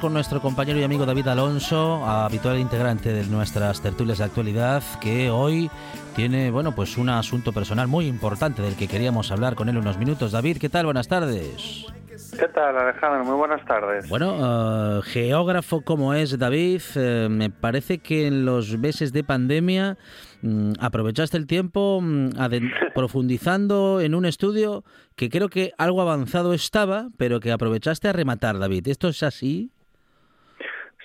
Con nuestro compañero y amigo David Alonso, habitual integrante de nuestras tertulias de actualidad, que hoy tiene, bueno, pues un asunto personal muy importante del que queríamos hablar con él unos minutos. David, ¿qué tal? Buenas tardes. ¿Qué tal, Alejandro? Muy buenas tardes. Bueno, eh, geógrafo como es David, eh, me parece que en los meses de pandemia aprovechaste el tiempo mm, profundizando en un estudio que creo que algo avanzado estaba, pero que aprovechaste a rematar, David. ¿Esto es así?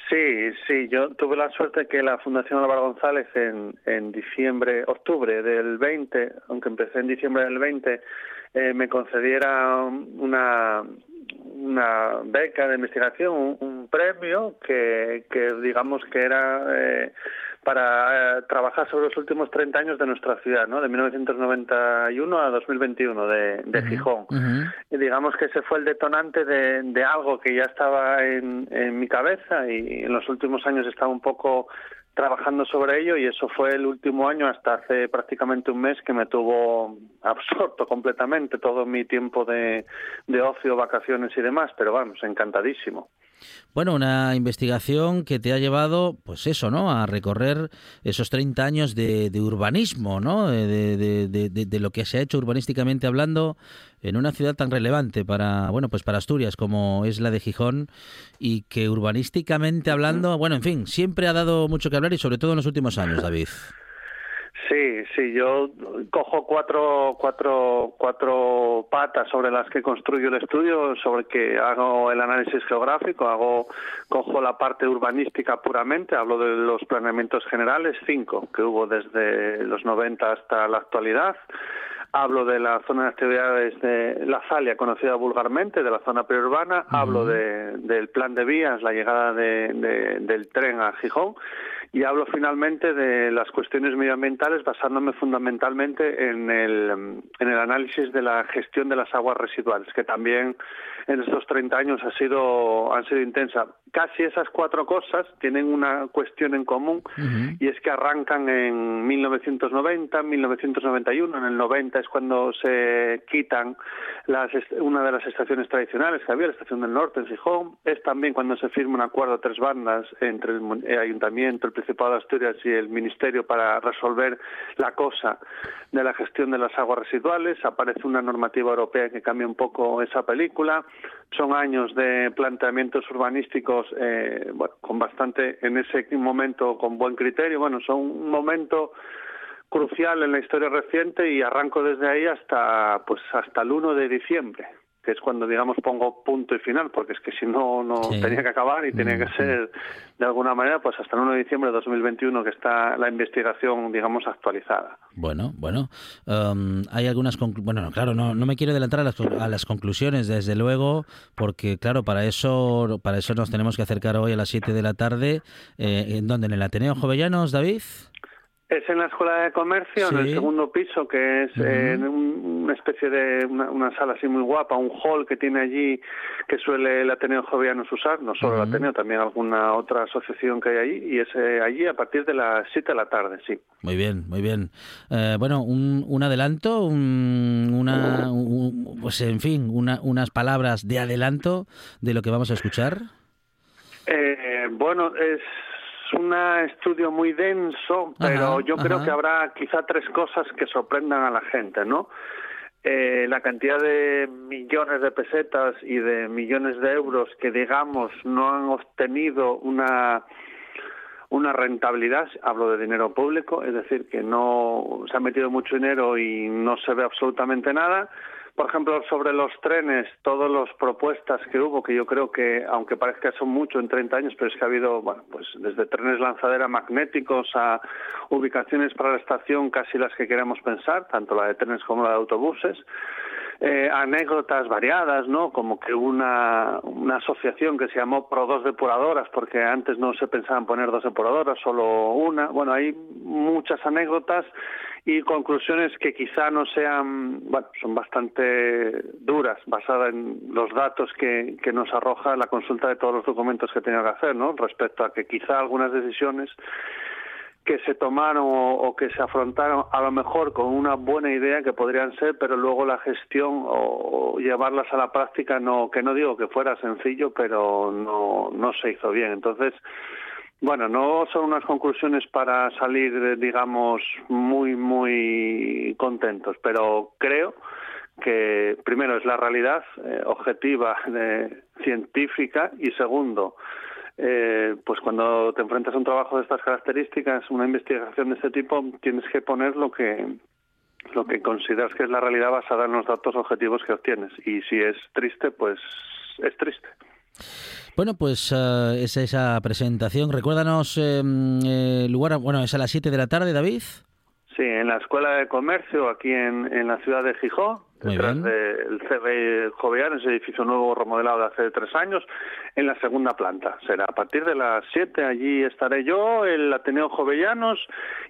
Sí, sí, yo tuve la suerte que la Fundación Álvaro González en, en diciembre, octubre del 20, aunque empecé en diciembre del 20, eh, me concediera una, una beca de investigación, un, premio que, que digamos que era eh, para eh, trabajar sobre los últimos 30 años de nuestra ciudad, ¿no? De 1991 a 2021 de, de Gijón. Y digamos que ese fue el detonante de, de algo que ya estaba en, en mi cabeza y en los últimos años estaba un poco trabajando sobre ello y eso fue el último año hasta hace prácticamente un mes que me tuvo absorto completamente todo mi tiempo de, de ocio, vacaciones y demás, pero vamos, encantadísimo. Bueno, una investigación que te ha llevado, pues eso, ¿no? A recorrer esos 30 años de, urbanismo, ¿no? De, de, lo que se ha hecho urbanísticamente hablando en una ciudad tan relevante para, bueno, pues para Asturias como es la de Gijón y que urbanísticamente hablando, bueno, en fin, siempre ha dado mucho que hablar y sobre todo en los últimos años, David. Sí, sí, yo cojo cuatro, cuatro, cuatro patas sobre las que construyo el estudio, sobre que hago el análisis geográfico, hago, cojo la parte urbanística puramente, hablo de los planeamientos generales, cinco que hubo desde los 90 hasta la actualidad, hablo de la zona de actividades de la Zalia, conocida vulgarmente, de la zona periurbana, hablo de, del plan de vías, la llegada de, del tren a Gijón, y hablo finalmente de las cuestiones medioambientales basándome fundamentalmente en el, en el análisis de la gestión de las aguas residuales, que también en estos 30 años ha sido, han sido intensa. Casi esas cuatro cosas tienen una cuestión en común y es que arrancan en 1990, 1991, en el 90 es cuando se quitan las, una de las estaciones tradicionales que había, la estación del norte en Gijón, es también cuando se firma un acuerdo a tres bandas entre el ayuntamiento, el De Asturias y el Ministerio para resolver la cosa de la gestión de las aguas residuales. Aparece una normativa europea que cambia un poco esa película. Son años de planteamientos urbanísticos eh, con bastante, en ese momento, con buen criterio. Bueno, son un momento crucial en la historia reciente y arranco desde ahí hasta pues hasta el 1 de diciembre que es cuando, digamos, pongo punto y final, porque es que si no, no tenía que acabar y tenía que mm. ser, de alguna manera, pues hasta el 1 de diciembre de 2021 que está la investigación, digamos, actualizada. Bueno, bueno, um, hay algunas, bueno, claro, no, no me quiero adelantar a las, a las conclusiones, desde luego, porque, claro, para eso, para eso nos tenemos que acercar hoy a las 7 de la tarde, eh, ¿en dónde? ¿En el Ateneo Jovellanos, David? Es en la Escuela de Comercio, en el segundo piso, que es en una especie de una, sala así muy guapa, un hall que tiene allí que suele el Ateneo Jovianos usar, no solo el Ateneo, también alguna otra asociación que hay allí, y es eh, allí a partir de las 7 de la tarde, sí. Muy bien, muy bien. Eh, bueno, un, un adelanto, una, pues en fin, una, unas palabras de adelanto de lo que vamos a escuchar. Eh, bueno, es un estudio muy denso, pero yo creo que habrá quizá tres cosas que sorprendan a la gente, ¿no? Eh, la cantidad de millones de pesetas y de millones de euros que, digamos, no han obtenido una una rentabilidad, hablo de dinero público, es decir, que no se ha metido mucho dinero y no se ve absolutamente nada, por ejemplo, sobre los trenes, todas las propuestas que hubo, que yo creo que, aunque parezca son mucho en 30 años, pero es que ha habido, bueno, pues desde trenes lanzadera magnéticos a ubicaciones para la estación, casi las que queremos pensar, tanto la de trenes como la de autobuses. Eh, anécdotas variadas, ¿no? Como que una, una asociación que se llamó Pro Dos Depuradoras, porque antes no se pensaban poner dos depuradoras, solo una. Bueno, hay muchas anécdotas y conclusiones que quizá no sean, bueno, son bastante duras, basadas en los datos que, que nos arroja la consulta de todos los documentos que tenía que hacer, ¿no? Respecto a que quizá algunas decisiones que se tomaron o, que se afrontaron a lo mejor con una buena idea que podrían ser, pero luego la gestión o, llevarlas a la práctica no, que no digo que fuera sencillo, pero no, no se hizo bien. Entonces, bueno, no son unas conclusiones para salir, digamos, muy, muy contentos, pero creo que primero es la realidad eh, objetiva, eh, científica, y segundo, eh, pues cuando te enfrentas a un trabajo de estas características, una investigación de este tipo, tienes que poner lo que lo que consideras que es la realidad basada en los datos objetivos que obtienes. Y si es triste, pues es triste. Bueno, pues uh, es esa presentación. Recuérdanos em, el lugar, bueno, es a las 7 de la tarde, David. Sí, en la Escuela de Comercio, aquí en, en la ciudad de Gijón, detrás del CB Joveán, ese edificio nuevo remodelado de hace tres años, en la segunda planta. Será a partir de las 7, allí estaré yo, el Ateneo Jovellanos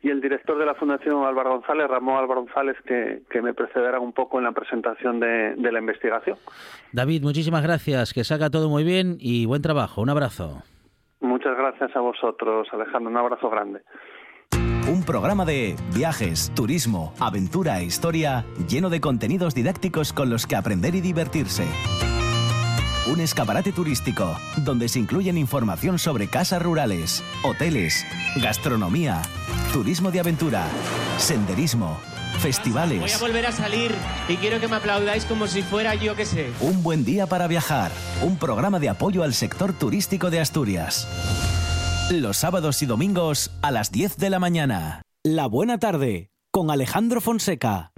y el director de la Fundación Álvaro González, Ramón Álvaro González, que, que me precederá un poco en la presentación de, de la investigación. David, muchísimas gracias, que salga todo muy bien y buen trabajo. Un abrazo. Muchas gracias a vosotros, Alejandro. Un abrazo grande. Un programa de viajes, turismo, aventura e historia lleno de contenidos didácticos con los que aprender y divertirse. Un escaparate turístico donde se incluyen información sobre casas rurales, hoteles, gastronomía, turismo de aventura, senderismo, festivales. Voy a volver a salir y quiero que me aplaudáis como si fuera yo que sé. Un buen día para viajar. Un programa de apoyo al sector turístico de Asturias. Los sábados y domingos a las 10 de la mañana. La buena tarde con Alejandro Fonseca.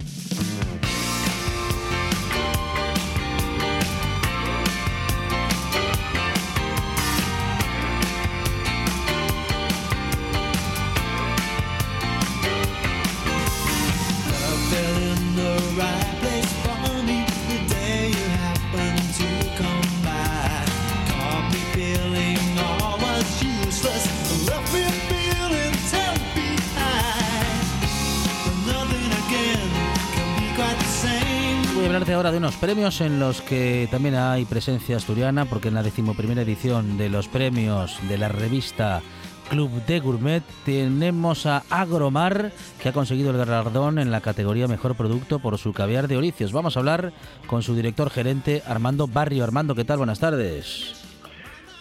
Unos premios en los que también hay presencia asturiana, porque en la decimoprimera edición de los premios de la revista Club de Gourmet tenemos a Agromar, que ha conseguido el galardón en la categoría Mejor Producto por su caviar de Oricios. Vamos a hablar con su director gerente Armando Barrio. Armando, ¿qué tal? Buenas tardes.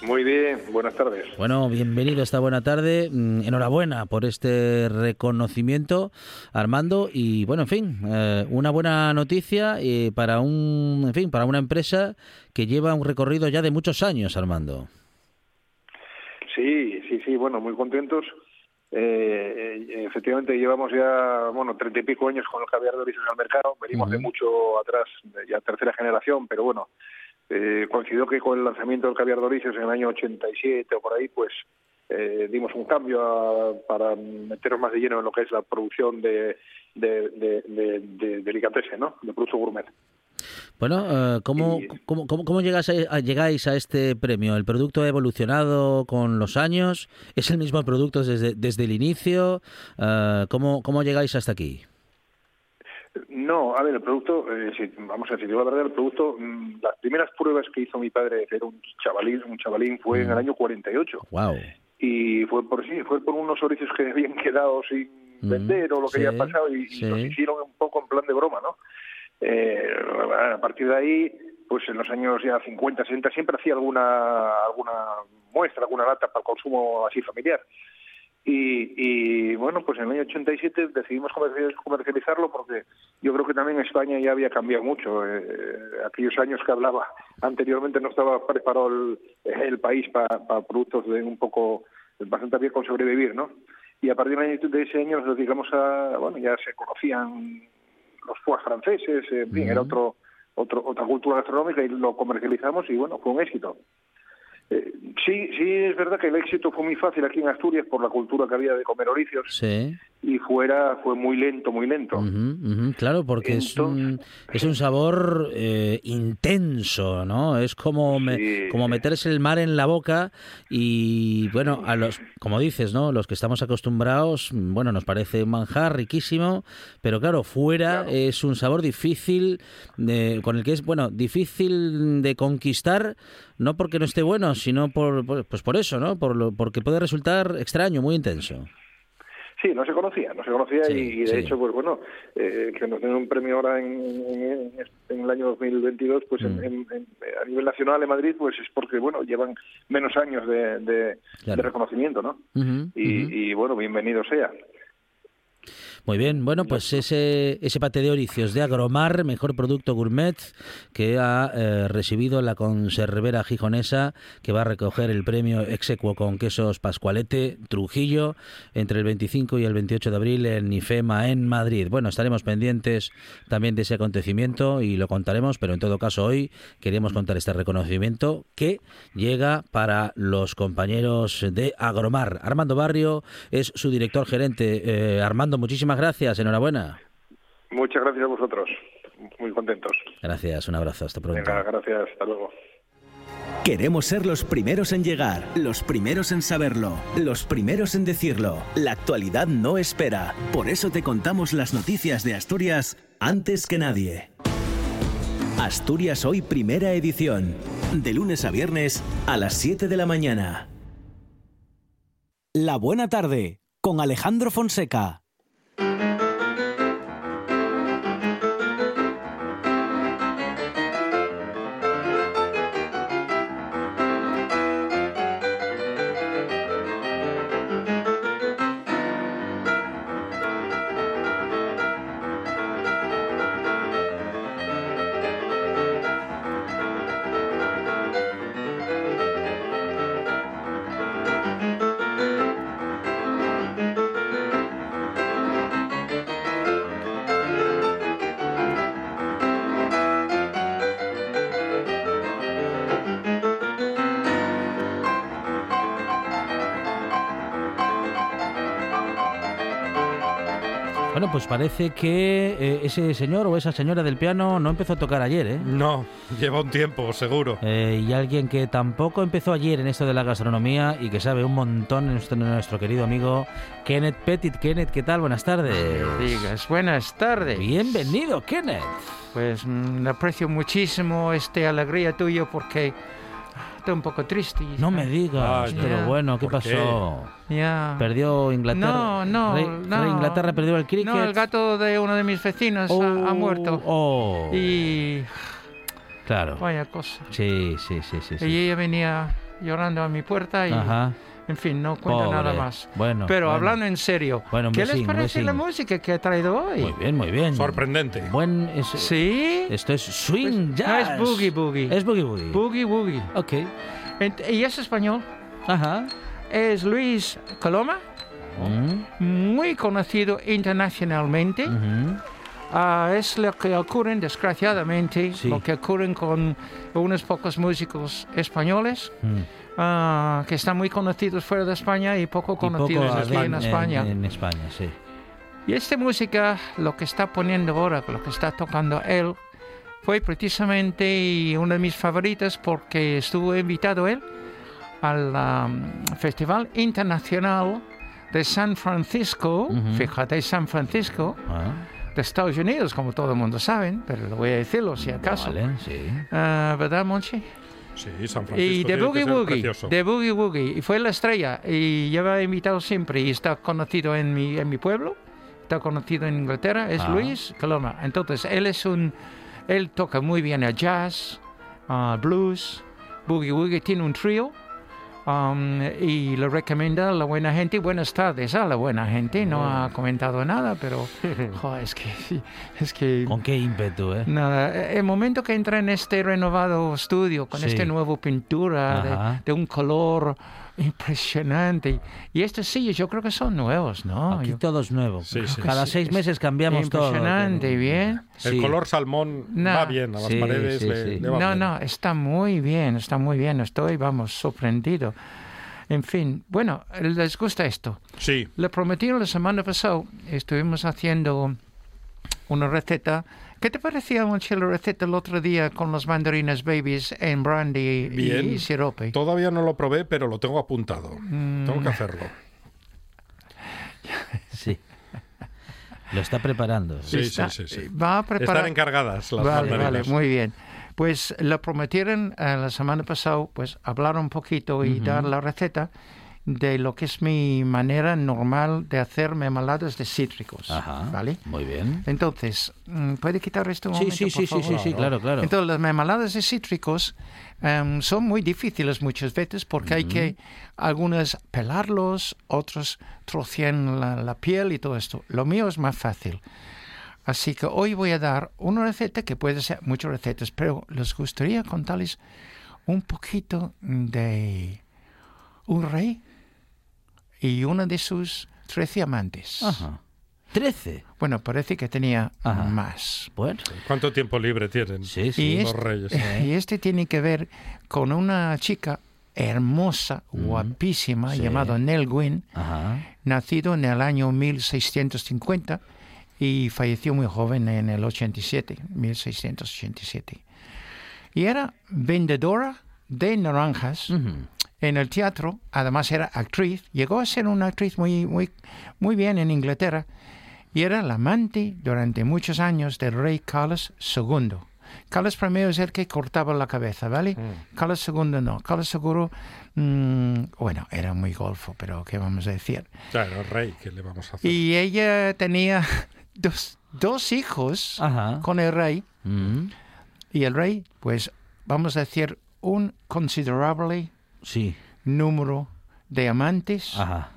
Muy bien, buenas tardes. Bueno, bienvenido esta buena tarde. Mm, enhorabuena por este reconocimiento, Armando. Y bueno, en fin, eh, una buena noticia eh, para un, en fin, para una empresa que lleva un recorrido ya de muchos años, Armando. Sí, sí, sí. Bueno, muy contentos. Eh, efectivamente llevamos ya, bueno, treinta y pico años con el caviar de origen al mercado. Venimos de mucho atrás, ya tercera generación, pero bueno eh, coincidió que con el lanzamiento del caviar de en el año 87 o por ahí, pues eh, dimos un cambio para meternos más de lleno en lo que es la producción de, de, de, de, ¿no? De producto gourmet. Bueno, ¿cómo, cómo, cómo, llegáis, a, llegáis a este premio? ¿El producto ha evolucionado con los años? ¿Es el mismo producto desde, desde el inicio? ¿cómo, ¿Cómo llegáis hasta aquí? No, a ver, el producto, eh, vamos a decir, yo la verdad, el producto, mm, las primeras pruebas que hizo mi padre, que era un chavalín, un chavalín, fue en el mm. año 48. Wow. Y fue por sí, fue por unos oficios que habían quedado sin mm. vender o lo que había pasado y, nos hicieron un poco en plan de broma, ¿no? Eh, a partir de ahí, pues en los años ya 50, 60 siempre hacía alguna alguna muestra, alguna lata para el consumo así familiar. Y, bueno, pues en el año 87 decidimos comercializarlo porque yo creo que también España ya había cambiado mucho. Eh, aquellos años que hablaba anteriormente no estaba preparado el, país para productos de un poco bastante bien con sobrevivir, ¿no? Y a partir de ese año nos dedicamos a, bueno, ya se conocían los foie franceses, en fin, era otro, otro, otra cultura gastronómica y lo comercializamos y bueno, fue un éxito. Eh, sí, sí, es verdad que el éxito fue muy fácil aquí en Asturias por la cultura que había de comer oricios. Sí y fuera fue muy lento, muy lento. claro, porque es, un, es un sabor eh, intenso, ¿no? Es como, como meterse el mar en la boca y, bueno, a los, como dices, ¿no? Los que estamos acostumbrados, bueno, nos parece un manjar riquísimo, pero claro, fuera es un sabor difícil, de, con el que es, bueno, difícil de conquistar, no porque no esté bueno, sino por, pues por eso, ¿no? Por lo, porque puede resultar extraño, muy intenso. Sí, no se conocía, no se conocía y, de hecho, pues bueno, eh, que nos den un premio ahora en, el año 2022, pues mm. a nivel nacional en Madrid, pues es porque, bueno, llevan menos años de, reconocimiento, ¿no? y, y bueno, bienvenido sea. Muy bien, bueno, pues ese, ese pate de oricios de Agromar, mejor producto gourmet, que ha eh, recibido la conservera gijonesa, que va a recoger el premio exequo con quesos Pascualete Trujillo entre el 25 y el 28 de abril en IFEMA en Madrid. Bueno, estaremos pendientes también de ese acontecimiento y lo contaremos, pero en todo caso hoy queríamos contar este reconocimiento que llega para los compañeros de Agromar. Armando Barrio es su director gerente. Eh, Armando, muchísimas gracias, enhorabuena. Muchas gracias a vosotros, muy contentos. Gracias, un abrazo, hasta pronto. gracias, hasta luego. Queremos ser los primeros en llegar, los primeros en saberlo, los primeros en decirlo. La actualidad no espera, por eso te contamos las noticias de Asturias antes que nadie. Asturias Hoy Primera Edición, de lunes a viernes a las 7 de la mañana. La Buena Tarde, con Alejandro Fonseca. Bueno, pues parece que eh, ese señor o esa señora del piano no empezó a tocar ayer, ¿eh? No, lleva un tiempo, seguro. Eh, y alguien que tampoco empezó ayer en esto de la gastronomía y que sabe un montón, nuestro, nuestro querido amigo Kenneth Petit. Kenneth, ¿qué tal? Buenas tardes. Digas, buenas tardes. Bienvenido, Kenneth. Pues mm, aprecio muchísimo esta alegría tuya porque un poco triste. No me digas, pero bueno, ¿qué pasó? Ya. Perdió Inglaterra. No, no, Inglaterra perdió el cricket. No, el gato de uno de mis vecinos ha, oh, muerto. Oh. Y. Claro. Vaya cosa. Sí, sí, sí, sí. Y ella venía llorando a mi puerta y. Ajá. En fin, no cuento nada más. Bueno, Pero hablando en serio, ¿qué les parece la música que ha traído hoy? Muy bien, muy bien. Sorprendente. Buen, ¿Sí? Esto es swing pues, jazz. No es boogie boogie. Es boogie boogie. Boogie boogie. Ok. Y es español. Ajá. Es Luis Coloma. Mm. Muy conocido internacionalmente. Ah, es lo que ocurre, desgraciadamente, lo que ocurre con unos pocos músicos españoles. Mm. Ah, que están muy conocidos fuera de España y poco conocidos aquí en, España. En, España, sí. Y esta música, lo que está poniendo ahora, lo que está tocando él, fue precisamente una de mis favoritas porque estuvo invitado él al um, Festival Internacional de San Francisco, fíjate, San Francisco, Ah, de Estados Unidos, como todo el mundo sabe, pero lo voy a decirlo si acaso. vale, sí. Ah, ¿Verdad, Monchi? Sí, San Francisco. Y de Boogie Woogie, de Boogie Woogie, y fue la estrella, y lleva invitado siempre, y está conocido en mi, en mi pueblo, está conocido en Inglaterra, es Ah. Luis Coloma. Entonces, él es un, él toca muy bien el jazz, ah, blues, Boogie Woogie, tiene un trío, um, y le recomienda a la buena gente, buenas tardes a la buena gente, no ha comentado nada, pero, es que, es que... Con qué ímpetu, ¿eh? Nada, el momento que entra en este renovado estudio, con Sí. este nuevo pintura de un color impresionante, y estos sillos yo creo que son nuevos, ¿no? Aquí Yo- todo es nuevo. Sí, sí. Cada Sí, seis es meses cambiamos todo. impresionante, bien. El Sí. color salmón Nah. va bien a las Sí, paredes. sí, le, sí. le va No, bien. no, está muy bien, está muy bien, estoy, vamos, sorprendido. En fin, bueno, les gusta esto. Sí, Le prometí la semana pasada, estuvimos haciendo una receta. ¿Qué te parecía, Monchi, la receta el otro día con los mandarinas babies en brandy Bien. y sirope? todavía no lo probé, pero lo tengo apuntado. Mm. Tengo que hacerlo. Sí. Lo está preparando. Sí, sí, Está- sí. sí. Va a preparar. Están encargadas las Vale, vale, mandarinas. muy bien. Pues lo prometieron eh, la semana pasada, pues hablar un poquito y dar la receta de lo que es mi manera normal de hacer mermeladas de cítricos. Ajá. ¿Vale? Muy bien. Entonces, mm, ¿puede quitar esto un Sí, momento, sí, por sí, sí, sí, sí, claro, claro. Entonces, las mermeladas de cítricos em, son muy difíciles muchas veces porque hay que algunas pelarlos, otros trocean la, la piel y todo esto. Lo mío es más fácil. Así que hoy voy a dar una receta que puede ser muchas recetas, pero les gustaría contarles un poquito de un rey y una de sus trece amantes. Ajá. Trece. Bueno, parece que tenía Ajá. más. Bueno. ¿Cuánto tiempo libre tienen? Sí, Y, sí. Los este, reyes. y este tiene que ver con una chica hermosa, guapísima, Sí. llamada Nell Gwyn, Ajá. nacido en el año 1650 y falleció muy joven en el 87, 1687. Y era vendedora de naranjas. En el teatro, además era actriz, llegó a ser una actriz muy, muy, muy bien en Inglaterra y era la amante durante muchos años del rey Carlos II. Carlos I es el que cortaba la cabeza, ¿vale? Carlos II no. Carlos II, mm, bueno, era muy golfo, pero ¿qué vamos a decir? Claro, rey, ¿qué le vamos a hacer? Y ella tenía dos, dos hijos Ajá. con el rey Mm. y el rey, pues vamos a decir, un considerable Sí. número de amantes Ajá.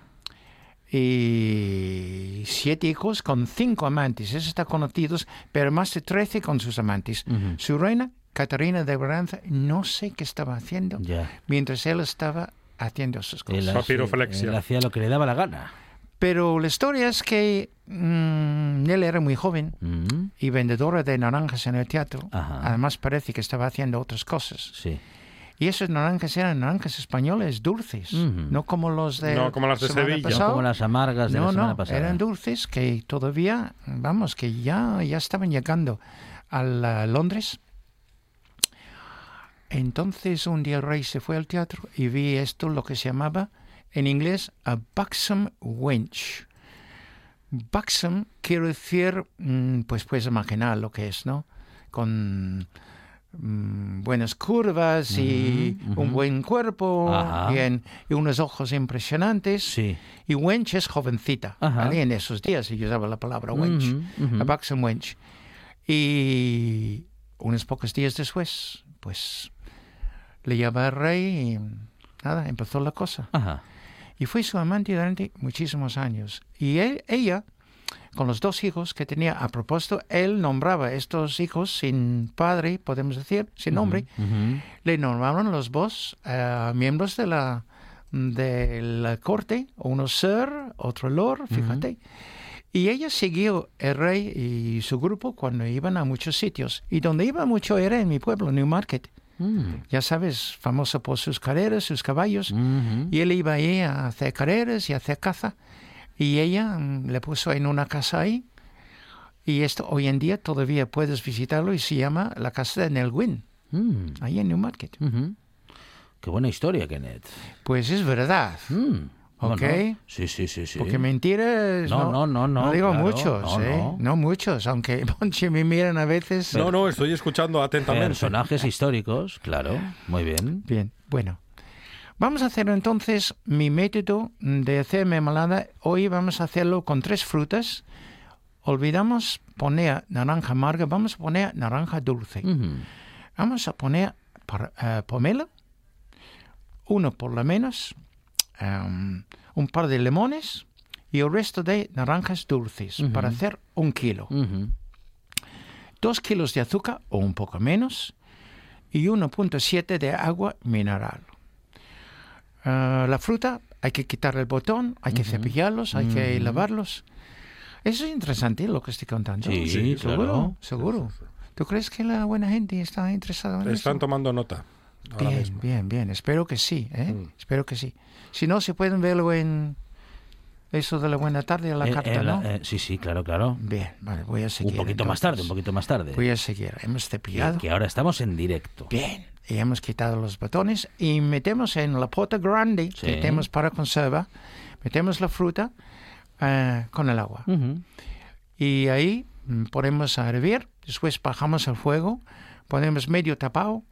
y siete hijos con cinco amantes. Eso está conocidos, pero más de trece con sus amantes. Su reina, Catarina de Braganza, no sé qué estaba haciendo mientras él estaba haciendo sus cosas. Papiroflexia. él hacía lo que le daba la gana. Pero la historia es que mm, él era muy joven Mm. y vendedora de naranjas en el teatro. Ajá. Además parece que estaba haciendo otras cosas. Sí. Y esos naranjas eran naranjas españoles dulces, Ujú. no como los de No como las de semana Sevilla. pasada. Como las amargas de no, la semana no, pasada. eran dulces que todavía, vamos, que ya, ya estaban llegando a la- Londres. Entonces un día el rey se fue al teatro y vi esto, lo que se llamaba en inglés a buxom wench. Buxom quiere decir, mm, pues puedes imaginar lo que es, ¿no? Con mm, buenas curvas y un buen cuerpo bien, y unos ojos impresionantes. Sí. Y wench es jovencita. ¿vale? En esos días se usaba la palabra wench. A buxom wench. Y unos pocos días después, pues le llamó al rey y nada, empezó la cosa. Ajá. Y fue su amante durante muchísimos años. Y él- ella, con los dos hijos que tenía, a propósito, él nombraba a estos hijos sin padre, podemos decir, sin nombre, le nombraron los dos eh, miembros de la, de la corte, uno sir, otro lord, fíjate. Y ella siguió el rey y su grupo cuando iban a muchos sitios. Y donde iba mucho era en mi pueblo, Newmarket. Mm. Ya sabes, famoso por sus carreras, sus caballos. Y él iba ahí a hacer carreras y a hacer caza. Y ella mm, le puso en una casa ahí. Y esto hoy en día todavía puedes visitarlo y se llama la casa de Nelwyn, Mm, ahí en Newmarket. ujú. Qué buena historia, Kenneth. Pues es verdad. Mm, ¿cómo Ok. no? Sí, sí, sí, sí. Porque mentiras No, no, no, no, digo claro, muchos, no, ¿eh? no. No muchos, aunque Monchi me miran a veces. No, no, estoy escuchando atentamente. Personajes históricos, claro. Muy bien. Bien, bueno. Vamos a hacer entonces mi método de hacer mermelada. Hoy vamos a hacerlo con tres frutas. Olvidamos poner naranja amarga, vamos a poner naranja dulce. Vamos a poner eh, pomelo, uno por lo menos, em, un par de limones y el resto de naranjas dulces para hacer un kilo. Dos kilos de azúcar o un poco menos y 1.7 de agua mineral. Ah, la fruta hay que quitar el botón, hay que cepillarlos, hay que lavarlos. Eso es interesante lo que estoy contando. Sí, seguro, claro. seguro. ¿Tú crees que la buena gente está interesada en eso? Están tomando nota. Ahora Bien, mismo. bien, bien. Espero que sí, ¿eh? Mm. Espero que sí. Si no, se pueden verlo en eso de la buena tarde, en la Eh, carta, eh, ¿no? eh, sí, sí, claro, claro. Bien, vale, voy a seguir. Un poquito más tarde, un entonces. poquito más tarde. Voy a seguir. Hemos cepillado. que ahora estamos en directo. Bien. Y hemos quitado los botones y metemos en la pota grande Sí. que tenemos para conserva, metemos la fruta eh, con el agua. Ujú. Y ahí mm, ponemos a hervir, después bajamos el fuego, ponemos medio tapado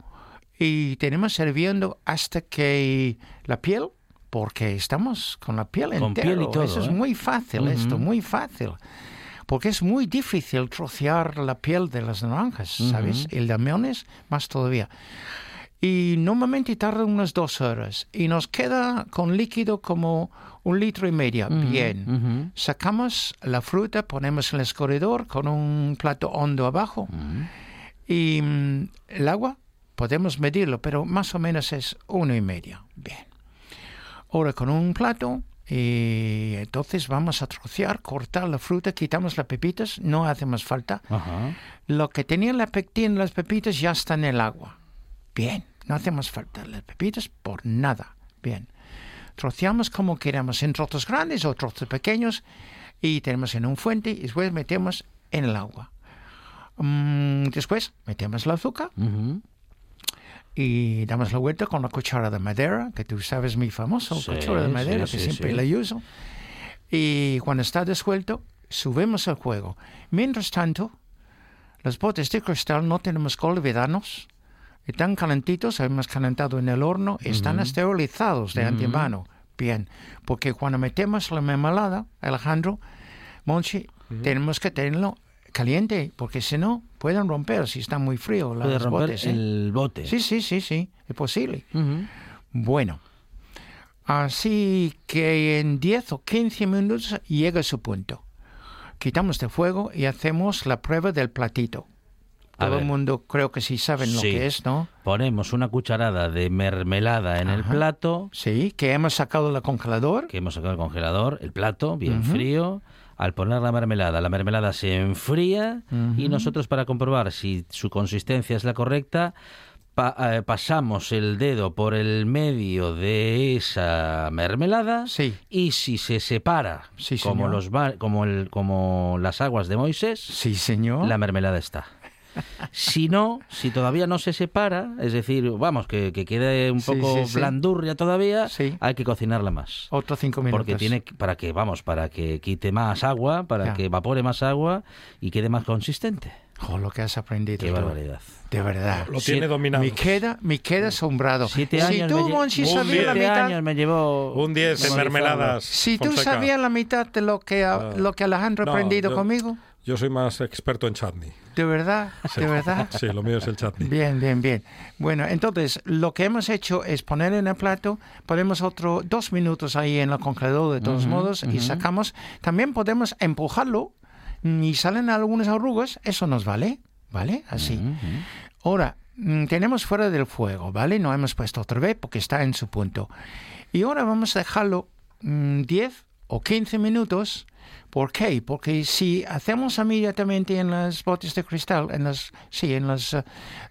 y tenemos hirviendo hasta que la piel, porque estamos con la piel Con entera. piel y todo, Eso es ¿eh? muy fácil esto, Ujú. muy fácil. Porque es muy difícil trocear la piel de las naranjas, ¿sabes? Ujú. El de limones más todavía. Y normalmente tarda unas dos horas. Y nos queda con líquido como un litro y medio. Bien. Ujú. Sacamos la fruta, ponemos en el escurridor con un plato hondo abajo. Y mm, el agua, podemos medirlo, pero más o menos es uno y medio. Bien. Ahora con un plato, y entonces vamos a trocear, cortar la fruta, quitamos las pepitas, no hace más falta. Ajá. Lo que tenía la pectina, las pepitas, ya está en el agua. Bien, no hace más falta las pepitas por nada. Bien. Troceamos como queramos, en trozos grandes o trozos pequeños, y tenemos en un fuente y después metemos en el agua. Mm, después metemos el azúcar. Y damos la vuelta con la cuchara de madera, que tú sabes mi famoso Sí, cuchara de madera, sí, que sí, siempre la uso. Y cuando está disuelto, subimos el fuego. Mientras tanto, los botes de cristal no tenemos que olvidarnos. Están calentitos, hemos calentado en el horno, están esterilizados de antemano. Bien, porque cuando metemos la mermelada, Alejandro, Monchi, tenemos que tenerlo caliente, porque si no, pueden romper si está muy frío los Puede romper botes. ¿eh? el bote. Sí, sí, sí, sí, es posible. Ujú. Bueno, así que en 10 o 15 minutos llega su punto. Quitamos de fuego y hacemos la prueba del platito. A Todo el ver. mundo creo que sí saben lo Sí. que es, ¿no? Ponemos una cucharada de mermelada en el Ajá. plato Sí, que hemos sacado del congelador. que hemos sacado del congelador, el plato bien frío. Al poner la mermelada, la mermelada se enfría y nosotros para comprobar si su consistencia es la correcta, pa- eh, pasamos el dedo por el medio de esa mermelada Sí. y si se separa Sí, como, los, como, el, como las aguas de Moisés, Sí, señor. la mermelada está. Si no, si todavía no se separa, es decir, vamos, que, que quede un poco sí, sí. blandurria todavía, Sí. hay que cocinarla más. Otro cinco minutos. Porque tiene para que, vamos, para que quite más agua, para Ya. que evapore más agua y quede más consistente. Oh, lo que has aprendido. Qué tú. barbaridad. De verdad. Lo tiene dominado. Me queda, me queda asombrado. Siete si años tú, me lle- Monchi, sabías la mitad... años me llevó... Un 10 en mermeladas. Si tú Fonseca. sabías la mitad de lo que, ha- lo que Alejandro ha No, aprendido yo- conmigo, Yo soy más experto en chutney. de verdad, Sí. de verdad. Sí, lo mío es el chutney. Bien, bien, bien. Bueno, entonces lo que hemos hecho es poner en el plato, ponemos otro dos minutos ahí en el congelador de todos modos y sacamos. También podemos empujarlo mm, y salen algunas arrugas, eso nos vale, ¿vale? Así. Ahora, mm, tenemos fuera del fuego, ¿vale? No hemos puesto otra vez porque está en su punto. Y ahora vamos a dejarlo mm, 10 o 15 minutos. ¿Por qué? Porque si hacemos inmediatamente en las botes de cristal, en las, sí, en las, eh,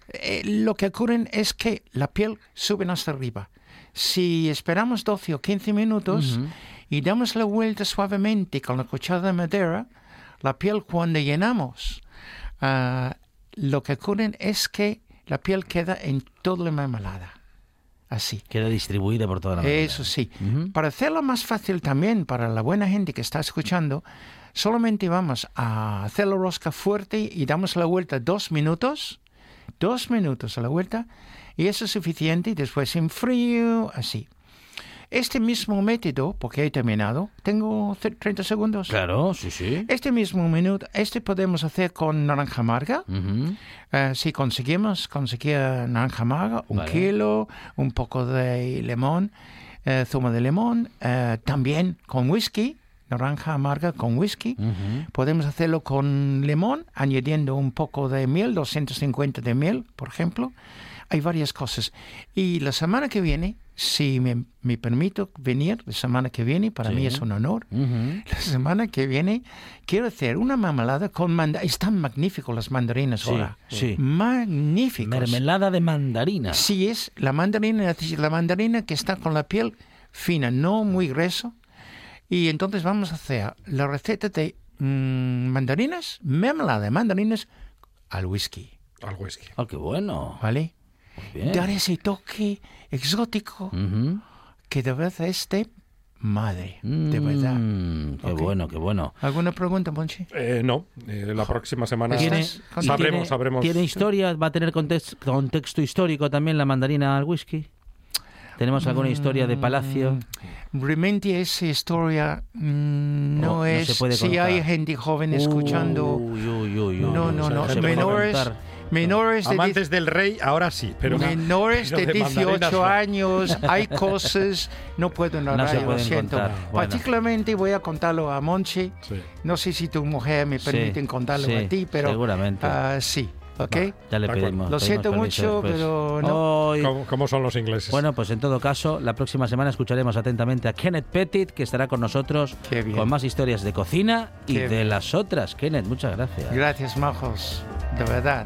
eh, lo que ocurre es que la piel sube hasta arriba. Si esperamos 12 o 15 minutos y damos la vuelta suavemente con la cuchara de madera, la piel cuando llenamos, ah, lo que ocurre es que la piel queda en toda la mermelada. Así. Queda distribuida por toda la Eso sí. Para hacerlo más fácil también para la buena gente que está escuchando, solamente vamos a hacer la rosca fuerte y damos la vuelta dos minutos. Dos minutos a la vuelta. Y eso es suficiente. Y después en frío, así. Este mismo método, porque he terminado, tengo 30 segundos. Claro, sí, sí. Este mismo minuto, este podemos hacer con naranja amarga. Eh, si conseguimos conseguir naranja amarga, un kilo, un poco de limón, eh, zumo de limón, eh, también con whisky, naranja amarga con whisky. Podemos hacerlo con limón, añadiendo un poco de miel, 250 de miel, por ejemplo. Hay varias cosas. Y la semana que viene si me, me, permito venir la semana que viene, para mí es un honor. La semana que viene quiero hacer una mermelada con mandarinas. Están magníficos las mandarinas ahora. Sí. Magníficos. Mermelada de mandarina. Sí, es la mandarina, la mandarina que está con la piel fina, no muy grueso. Y entonces vamos a hacer la receta de mm, mandarinas, mermelada de mandarinas al whisky. Al whisky. Ah, qué bueno. ¿Vale? Dar ese toque exótico que de verdad es de madre, de verdad. Mm, qué bueno, qué bueno. ¿Alguna pregunta, Ponchi? Eh, no, eh, la próxima semana ¿Tiene, sabremos, sabremos. ¿Tiene historia? ¿Va a tener contexto histórico también la mandarina al whisky? ¿Tenemos alguna historia de palacio? Mm, realmente esa historia mm, no, es... si hay gente joven escuchando... no, no, no. Menores, menores de Amantes del rey, ahora sí, pero menores de, 18 años, hay cosas, no puedo narrar, no lo siento. Particularmente voy a contarlo a Monchi. No sé si tu mujer me permite contarlo a ti, pero seguramente. Uh, sí. ¿Ok? ya le pedimos. Lo siento mucho, pero no. ¿Cómo, son los ingleses? Bueno, pues en todo caso, la próxima semana escucharemos atentamente a Kenneth Pettit, que estará con nosotros con más historias de cocina y de las otras. Kenneth, muchas gracias. Gracias, majos. De verdad.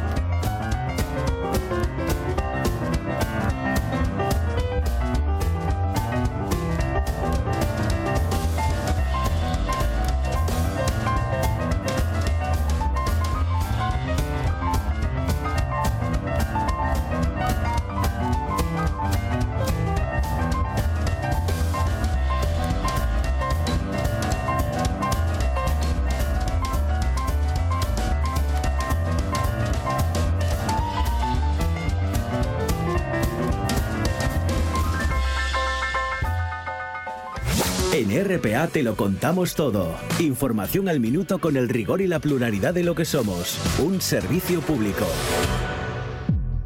Te lo contamos todo. Información al minuto con el rigor y la pluralidad de lo que somos. Un servicio público.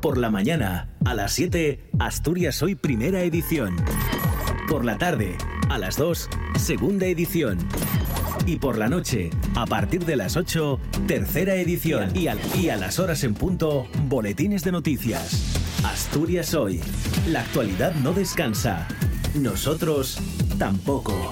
Por la mañana, a las 7, Asturias Hoy Primera Edición. Por la tarde, a las 2, Segunda Edición. Y por la noche, a partir de las 8, Tercera Edición. Y a las horas en punto, Boletines de Noticias. Asturias Hoy. La actualidad no descansa. Nosotros tampoco.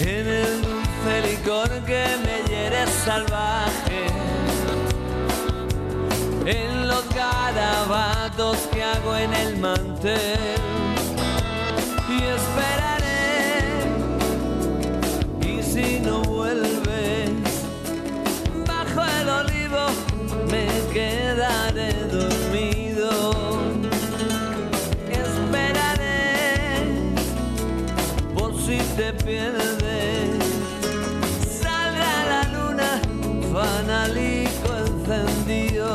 En el dulce licor que me hiere salvaje. En los garabatos que hago en el mantel. Te pierdes. Salga la luna, fanalico encendido.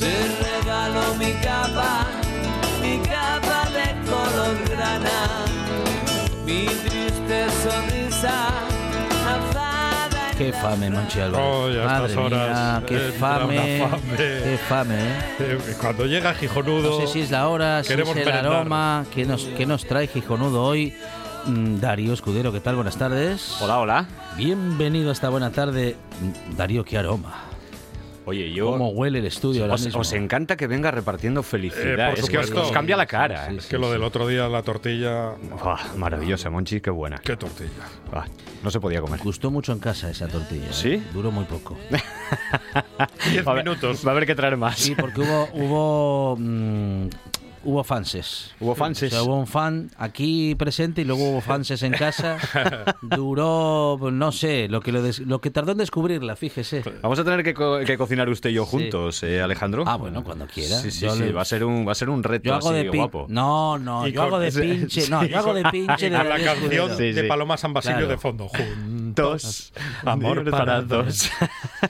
Te regalo mi capa, mi capa de color grana, mi Qué fame, Monchi Álvarez. Oh, ya Madre estas horas, mía, qué entra fame, qué fame, ¿eh? Eh, Cuando llega Gijonudo. No sé si es la hora, si es queremos el merendar. aroma que nos, que nos trae Gijonudo hoy. Mm, Darío Escudero, ¿qué tal? Buenas tardes. Hola, hola. Bienvenido a esta buena tarde. Mm, Darío, qué aroma. Oye, yo... ¿Cómo huele el estudio ahora Os, mismo? os encanta que venga repartiendo felicidad. Eh, por es que os, cambia la cara. Sí, ¿eh? sí. Que lo del otro día, la tortilla. Maravillosa, Monchi, qué buena. ¿Qué tortilla? No se podía comer. Gustó mucho en casa esa tortilla. ¿eh? ¿Sí? Duró muy poco. Diez Va a haber- minutos. Va a haber que traer más. Sí, porque hubo hubo mm, hubo fanses. Hubo fanses. O sea, hubo un fan aquí presente y luego hubo fanses en casa. Duró, pues, no sé, lo que lo, des- lo que tardó en descubrirla, fíjese. Vamos a tener que, co- que cocinar usted y yo Sí. juntos, ¿eh, Alejandro? Ah, bueno, cuando quiera. Sí, sí, Yo sí. le- Va a ser un, va a ser un reto Yo hago así de pin- guapo. No, no, yo hago de pinche. No, yo hago de pinche de Con la canción de sí. Paloma San Basilio Claro. de fondo. Dos. Amor para dos.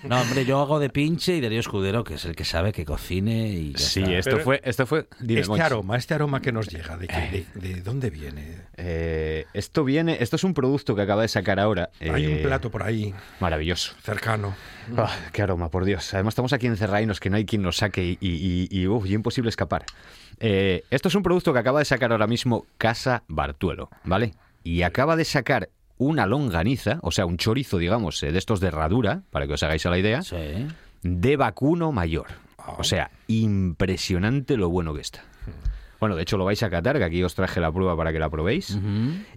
No, hombre, yo hago de pinche y Darío Escudero, que es el que sabe que cocine y ya Sí, está. esto Pero- fue, esto fue. Dime, Este Monchi. aroma, este aroma que nos llega, ¿de, qué- de, de dónde viene? Eh, esto viene, esto es un producto que acaba de sacar ahora. Hay eh, un plato por ahí, maravilloso. cercano. Ah, qué aroma, por Dios. Además estamos aquí encerrados que no hay quien nos saque y, y, y, uf, y imposible escapar. Eh, esto es un producto que acaba de sacar ahora mismo Casa Bartuelo, ¿vale? Y acaba de sacar una longaniza, o sea, un chorizo, digamos, eh, de estos de herradura, para que os hagáis a la idea, Sí. de vacuno mayor. O sea, impresionante lo bueno que está. Bueno, de hecho lo vais a catar, que aquí os traje la prueba para que la probéis.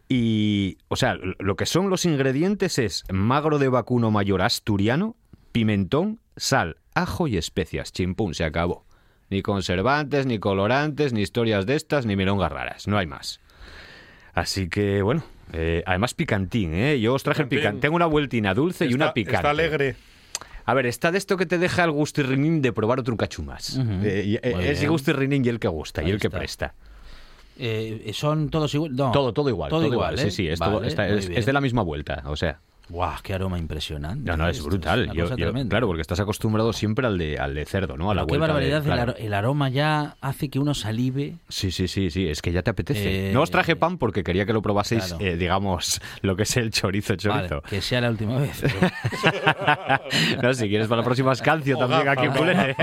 Y, o sea, lo que son los ingredientes es magro de vacuno mayor asturiano, pimentón, sal, ajo y especias. Chimpún, se acabó. Ni conservantes, ni colorantes, ni historias de estas, ni milongas raras. No hay más. Así que, bueno, eh, además picantín, ¿eh? Yo os traje el Picantín. picante. Tengo una vueltina dulce y una Está- picante. Está alegre. A ver, está de esto que te deja el gustirrinín de probar otro cachumás. Ujú. Eh, y- eh, ese gustirrinín y el que gusta, y Ahí el que está. presta. Eh, ¿Son todos iguales? No. Todo, todo igual, todo, igual. ¿eh? Sí, sí, es, todo- Vale, está- muy es- es de la misma vuelta, o sea. Guau, qué aroma impresionante. No, no, es brutal. una Yo- cosa yo- tremenda. claro, porque estás acostumbrado siempre al de, al de cerdo, ¿no? A la Pero qué de- barbaridad, el claro. aro- el, aroma ya hace que uno salive. Sí, sí, sí, sí, es que ya te apetece. Eh, no os traje pan porque quería que lo probaseis, claro. eh, digamos, lo que es el chorizo, chorizo. Vale, que sea la última vez. no, si quieres para la próxima escancio O también gafa, aquí ¿no? culete.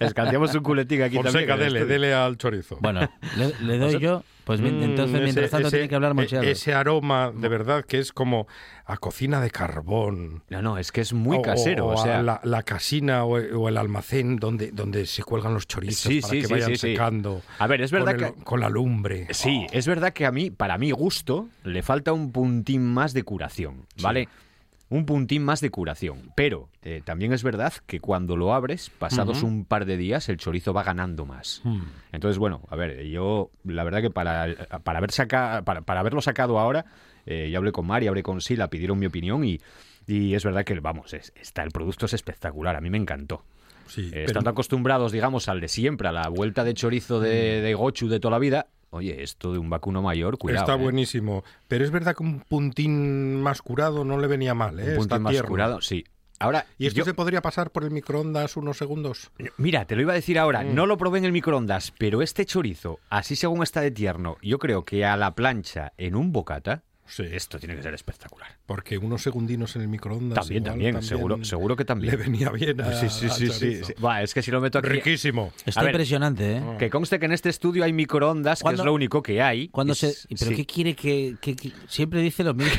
Escanciamos un culetín aquí Fonseca, también. en el dele, dele al chorizo. bueno, le, le doy yo. Pues Mm, entonces, ese- mientras tanto, ese- tiene que hablar e- Monchiado. Ese aroma, de verdad, que es como a cocina de carbón. No, no, es que es muy O- casero, o, sea... la, la casina o, o el almacén donde, donde se cuelgan los chorizos Sí, para sí, que sí, vayan sí, sí. secando. A ver, es verdad con el- que- con la lumbre. Sí, es verdad que a mí, para mi gusto, le falta un puntín más de curación, ¿vale? Un puntín más de curación. Pero eh, también es verdad que cuando lo abres, pasados un par de días, el chorizo va ganando más. Hmm. Entonces, bueno, a ver, yo la verdad que para, para, haber saca, para, para haberlo sacado ahora, eh, ya hablé con Mari, hablé con Sila, pidieron mi opinión y, y es verdad que, vamos, es- está, el producto es espectacular, a mí me encantó. Sí, Eh, pero- estando acostumbrados, digamos, al de siempre, a la vuelta de chorizo de, de gochu de toda la vida, oye, esto de un vacuno mayor, cuidado. Está ¿eh? buenísimo. Pero es verdad que un puntín más curado no le venía mal. ¿eh? Un puntín más tierno. curado, sí. Ahora, ¿Y esto yo- se podría pasar por el microondas unos segundos? mira, te lo iba a decir ahora, Mm. no lo probé en el microondas, pero este chorizo, así según está de tierno, yo creo que a la plancha en un bocata, Sí. esto tiene que ser espectacular. Porque unos segundinos en el microondas. También, igual también, seguro, seguro que también. Le venía bien a, sí, sí, sí, sí. Va, es que si lo meto aquí... Riquísimo. Está ver, impresionante, ¿eh? Que conste que en este estudio hay microondas, que ¿Cuándo- es lo único que hay. Cuando Es- se, ¿Pero sí. qué quiere que, que- que- Siempre dice lo mismo.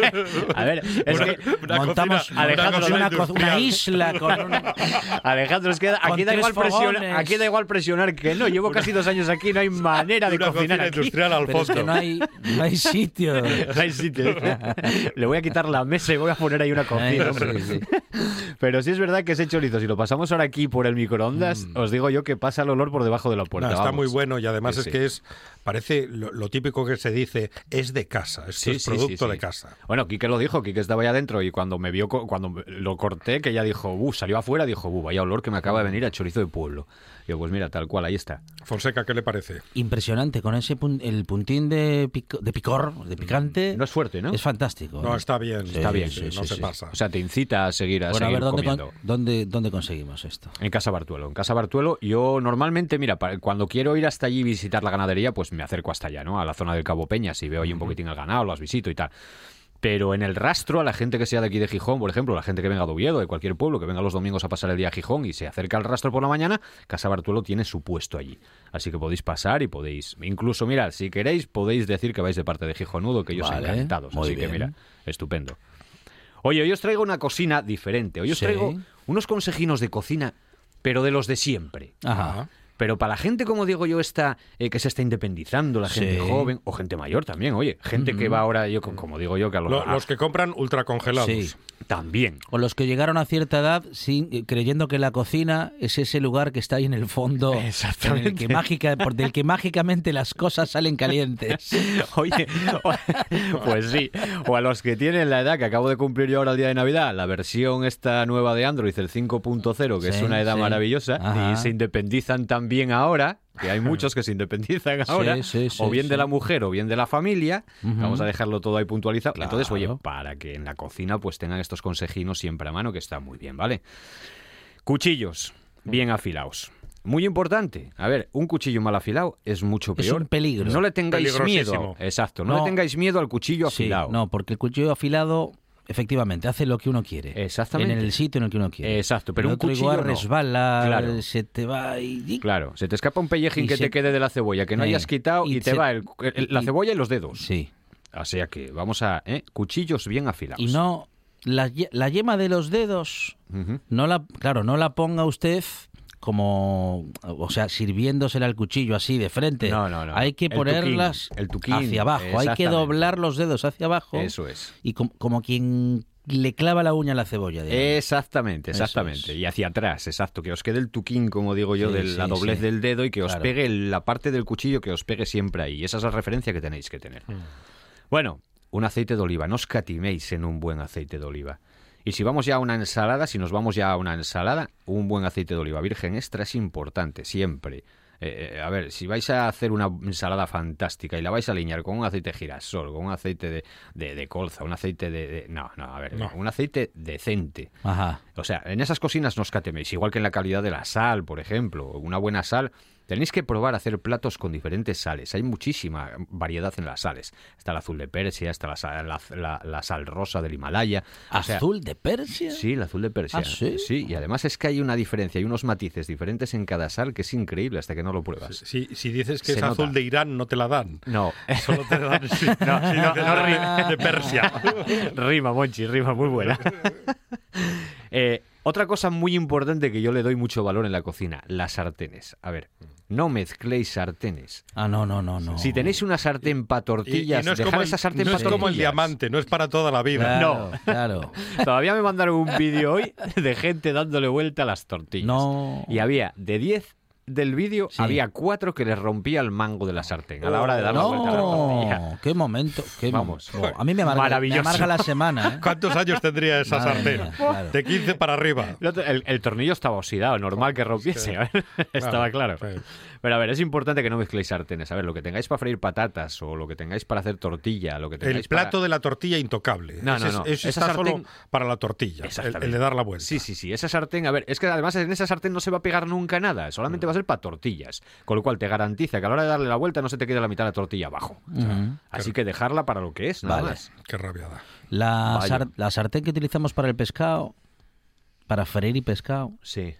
A ver, es Una- que... una montamos cocina- Alejandro, una, isla con un... Alejandro, es que aquí da, igual presionar, aquí da igual presionar que no. Llevo casi dos años aquí, no hay manera de cocinar cocina aquí. industrial al Pero es fondo. que no hay, no hay sitio. Le voy a quitar la mesa y voy a poner ahí una cocina. hombre. sí, sí. Pero sí es verdad que ese chorizo, si lo pasamos ahora aquí por el microondas, os digo yo que pasa el olor por debajo de la puerta. No, está vamos. muy bueno y además Sí, es sí. que es parece lo, lo típico que se dice es de casa, esto es sí, producto sí, de casa. Bueno, Quique lo dijo, Quique estaba allá adentro y cuando me vio, cuando lo corté, que ya dijo, uh, salió afuera, dijo, uh, vaya olor que me acaba de venir a chorizo de pueblo. Y yo, pues mira, tal cual, ahí está. Fonseca, ¿qué le parece? Impresionante, con ese pun- el puntín de, pico- de picor, de picante. No es fuerte, ¿no? Es fantástico. No, está bien. Sí, Está bien, sí, no sí, se sí. pasa. O sea, te incita a seguir a Bueno, a ver, ¿dónde, con- dónde, ¿dónde conseguimos esto? En Casa Bartuelo. En Casa Bartuelo, yo normalmente, mira, pa- cuando quiero ir hasta allí y visitar la ganadería, pues me acerco hasta allá, ¿no? A la zona del Cabo Peñas y veo ahí un poquitín el ganado, las visito y tal. Pero en el rastro, a la gente que sea de aquí de Gijón, por ejemplo, la gente que venga de Oviedo, de cualquier pueblo, que venga los domingos a pasar el día a Gijón y se acerca al rastro por la mañana, Casa Bartuelo tiene su puesto allí. Así que podéis pasar y podéis, incluso, mirad, si queréis, podéis decir que vais de parte de Gijonudo, que ellos Vale, encantados. Así que mira, estupendo. Oye, hoy os traigo una cocina diferente. Hoy os Sí. traigo unos consejinos de cocina, pero de los de siempre. Ajá. Pero para la gente, como digo yo, está, eh, que se está independizando, la gente Sí. joven o gente mayor también, oye, gente que va ahora, yo co- como digo yo, que a los, Lo- los que compran ultracongelados. Sí. también. O los que llegaron a cierta edad sin, eh, creyendo que la cocina es ese lugar que está ahí en el fondo, Exactamente. en el que mágica, por del que mágicamente las cosas salen calientes. Oye, o- pues sí. O a los que tienen la edad que acabo de cumplir yo ahora el día de Navidad, la versión esta nueva de Android, el 5.0, que es Sí, una edad sí. maravillosa, Ajá. y se independizan también ahora, que hay muchos que se independizan ahora, sí, sí, o bien de la mujer o bien de la familia. Vamos a dejarlo todo ahí puntualizado. Entonces, oye, para que en la cocina pues tengan estos consejinos siempre a mano, que está muy bien, ¿vale? Cuchillos, bien afilados. Muy importante. A ver, un cuchillo mal afilado es mucho Es peor. un peligro. No le tengáis miedo. Exacto, no, No. le tengáis miedo al cuchillo Sí, afilado. no, porque el cuchillo afilado, efectivamente, hace lo que uno quiere. Exactamente. En el sitio en el que uno quiere. Exacto, pero El un otro cuchillo igual no. resbala, Claro. se te va y... Claro, se te escapa un pellejín Y que se- te quede de la cebolla que no Eh, hayas quitado y, y te se- va el- el- la cebolla y los dedos. Sí. O sea que vamos a... ¿eh? Cuchillos bien afilados. Y no... La, la yema de los dedos, no la, claro, no la ponga usted como, o sea, sirviéndosela al cuchillo así de frente. No, no, no. Hay que El ponerlas tuquín, el tuquín, hacia abajo. Hay que doblar los dedos hacia abajo. Eso es. Y com- como quien le clava la uña a la cebolla. digamos. Exactamente, exactamente. es. Y hacia atrás, exacto. Que os quede el tuquín, como digo yo, Sí, de la sí, doblez sí. del dedo y que os pegue la parte del cuchillo que os pegue siempre ahí. Esa es la referencia que tenéis que tener. Bueno, un aceite de oliva. No os catiméis en un buen aceite de oliva. Y si vamos ya a una ensalada, si nos vamos ya a una ensalada, un buen aceite de oliva virgen extra es importante, siempre. Eh, eh, a ver, si vais a hacer una ensalada fantástica y la vais a alinear con un aceite de girasol, con un aceite de, de- de colza, un aceite de, de- No, no, a ver, No. un aceite decente. Ajá. O sea, en esas cocinas no os cateméis, igual que en la calidad de la sal, por ejemplo. Una buena sal. Tenéis que probar a hacer platos con diferentes sales. Hay muchísima variedad en las sales. Está el azul de Persia, está la, sal- la- la- la sal rosa del Himalaya. O sea, ¿Azul de Persia? Sí, el azul de Persia. ¿Ah, sí? y además es que hay una diferencia, hay unos matices diferentes en cada sal que es increíble hasta que no lo pruebas. Si, si dices que Se es azul de Irán, no te la dan. No, Solo te la dan no, no, de Persia. rima, Monchi, rima muy buena. Eh, otra cosa muy importante que yo le doy mucho valor en la cocina, las sartenes. A ver, no mezcléis sartenes. Ah, no, no, no, no. Si tenéis una sartén para Y, y tortillas, no es, dejad como el, esa sartén no pa' es como el tortillas. diamante, no es para toda la vida. Claro, claro. Todavía me mandaron un vídeo hoy de gente dándole vuelta a las tortillas. No. Y había de 10 del vídeo, Sí. había cuatro que les rompía el mango de la sartén a la hora de dar la vuelta a la tortilla. No, qué momento. Qué Vamos. mo- A mí me amarga, me amarga la semana. ¿eh? ¿Cuántos años tendría esa Madre sartén? mía, claro. De 15 para arriba. El, tornillo estaba oxidado, normal que rompiese. Estaba claro. sí. Pero a ver, es importante que no mezcléis sartenes. A ver, lo que tengáis para freír patatas o lo que tengáis para hacer tortilla, lo que tengáis El plato para... de la tortilla intocable. No, no, es- no. ese Esa está sartén- solo para la tortilla. El, de dar la vuelta. Sí, sí, sí. Esa sartén, a ver, es que además en esa sartén no se va a pegar nunca nada. Solamente va a ser para tortillas. Con lo cual te garantiza que a la hora de darle la vuelta no se te quede la mitad de la tortilla abajo. Así que dejarla para lo que es, nada Vale. más. Qué rabiada. La, sar- la sartén que utilizamos para el pescado, para freír y pescado, Sí.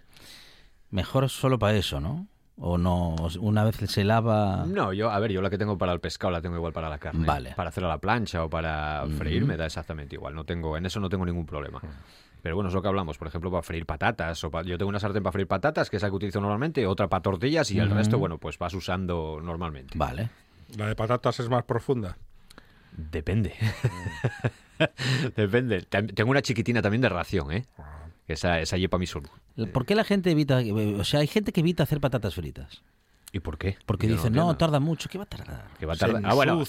mejor solo para eso, ¿no? O no, una vez se lava... No, yo, a ver, yo la que tengo para el pescado la tengo igual para la carne. Vale. Para hacer a la plancha o para freír me da exactamente igual. No tengo, en eso no tengo ningún problema. Pero bueno, es lo que hablamos, por ejemplo, para freír patatas. O pa- Yo tengo una sartén para freír patatas, que es la que utilizo normalmente, otra para tortillas y el resto, bueno, pues vas usando normalmente. Vale. La de patatas es más profunda. Depende. Depende. Tengo una chiquitina también de ración, ¿eh? Que Esa, esa lleva mi solo. ¿Por qué la gente evita... O sea, hay gente que evita hacer patatas fritas. ¿Y por qué? Porque Yo dicen, no, tarda mucho. ¿Qué va a tardar? Que va a Se tardar. Ah, bueno.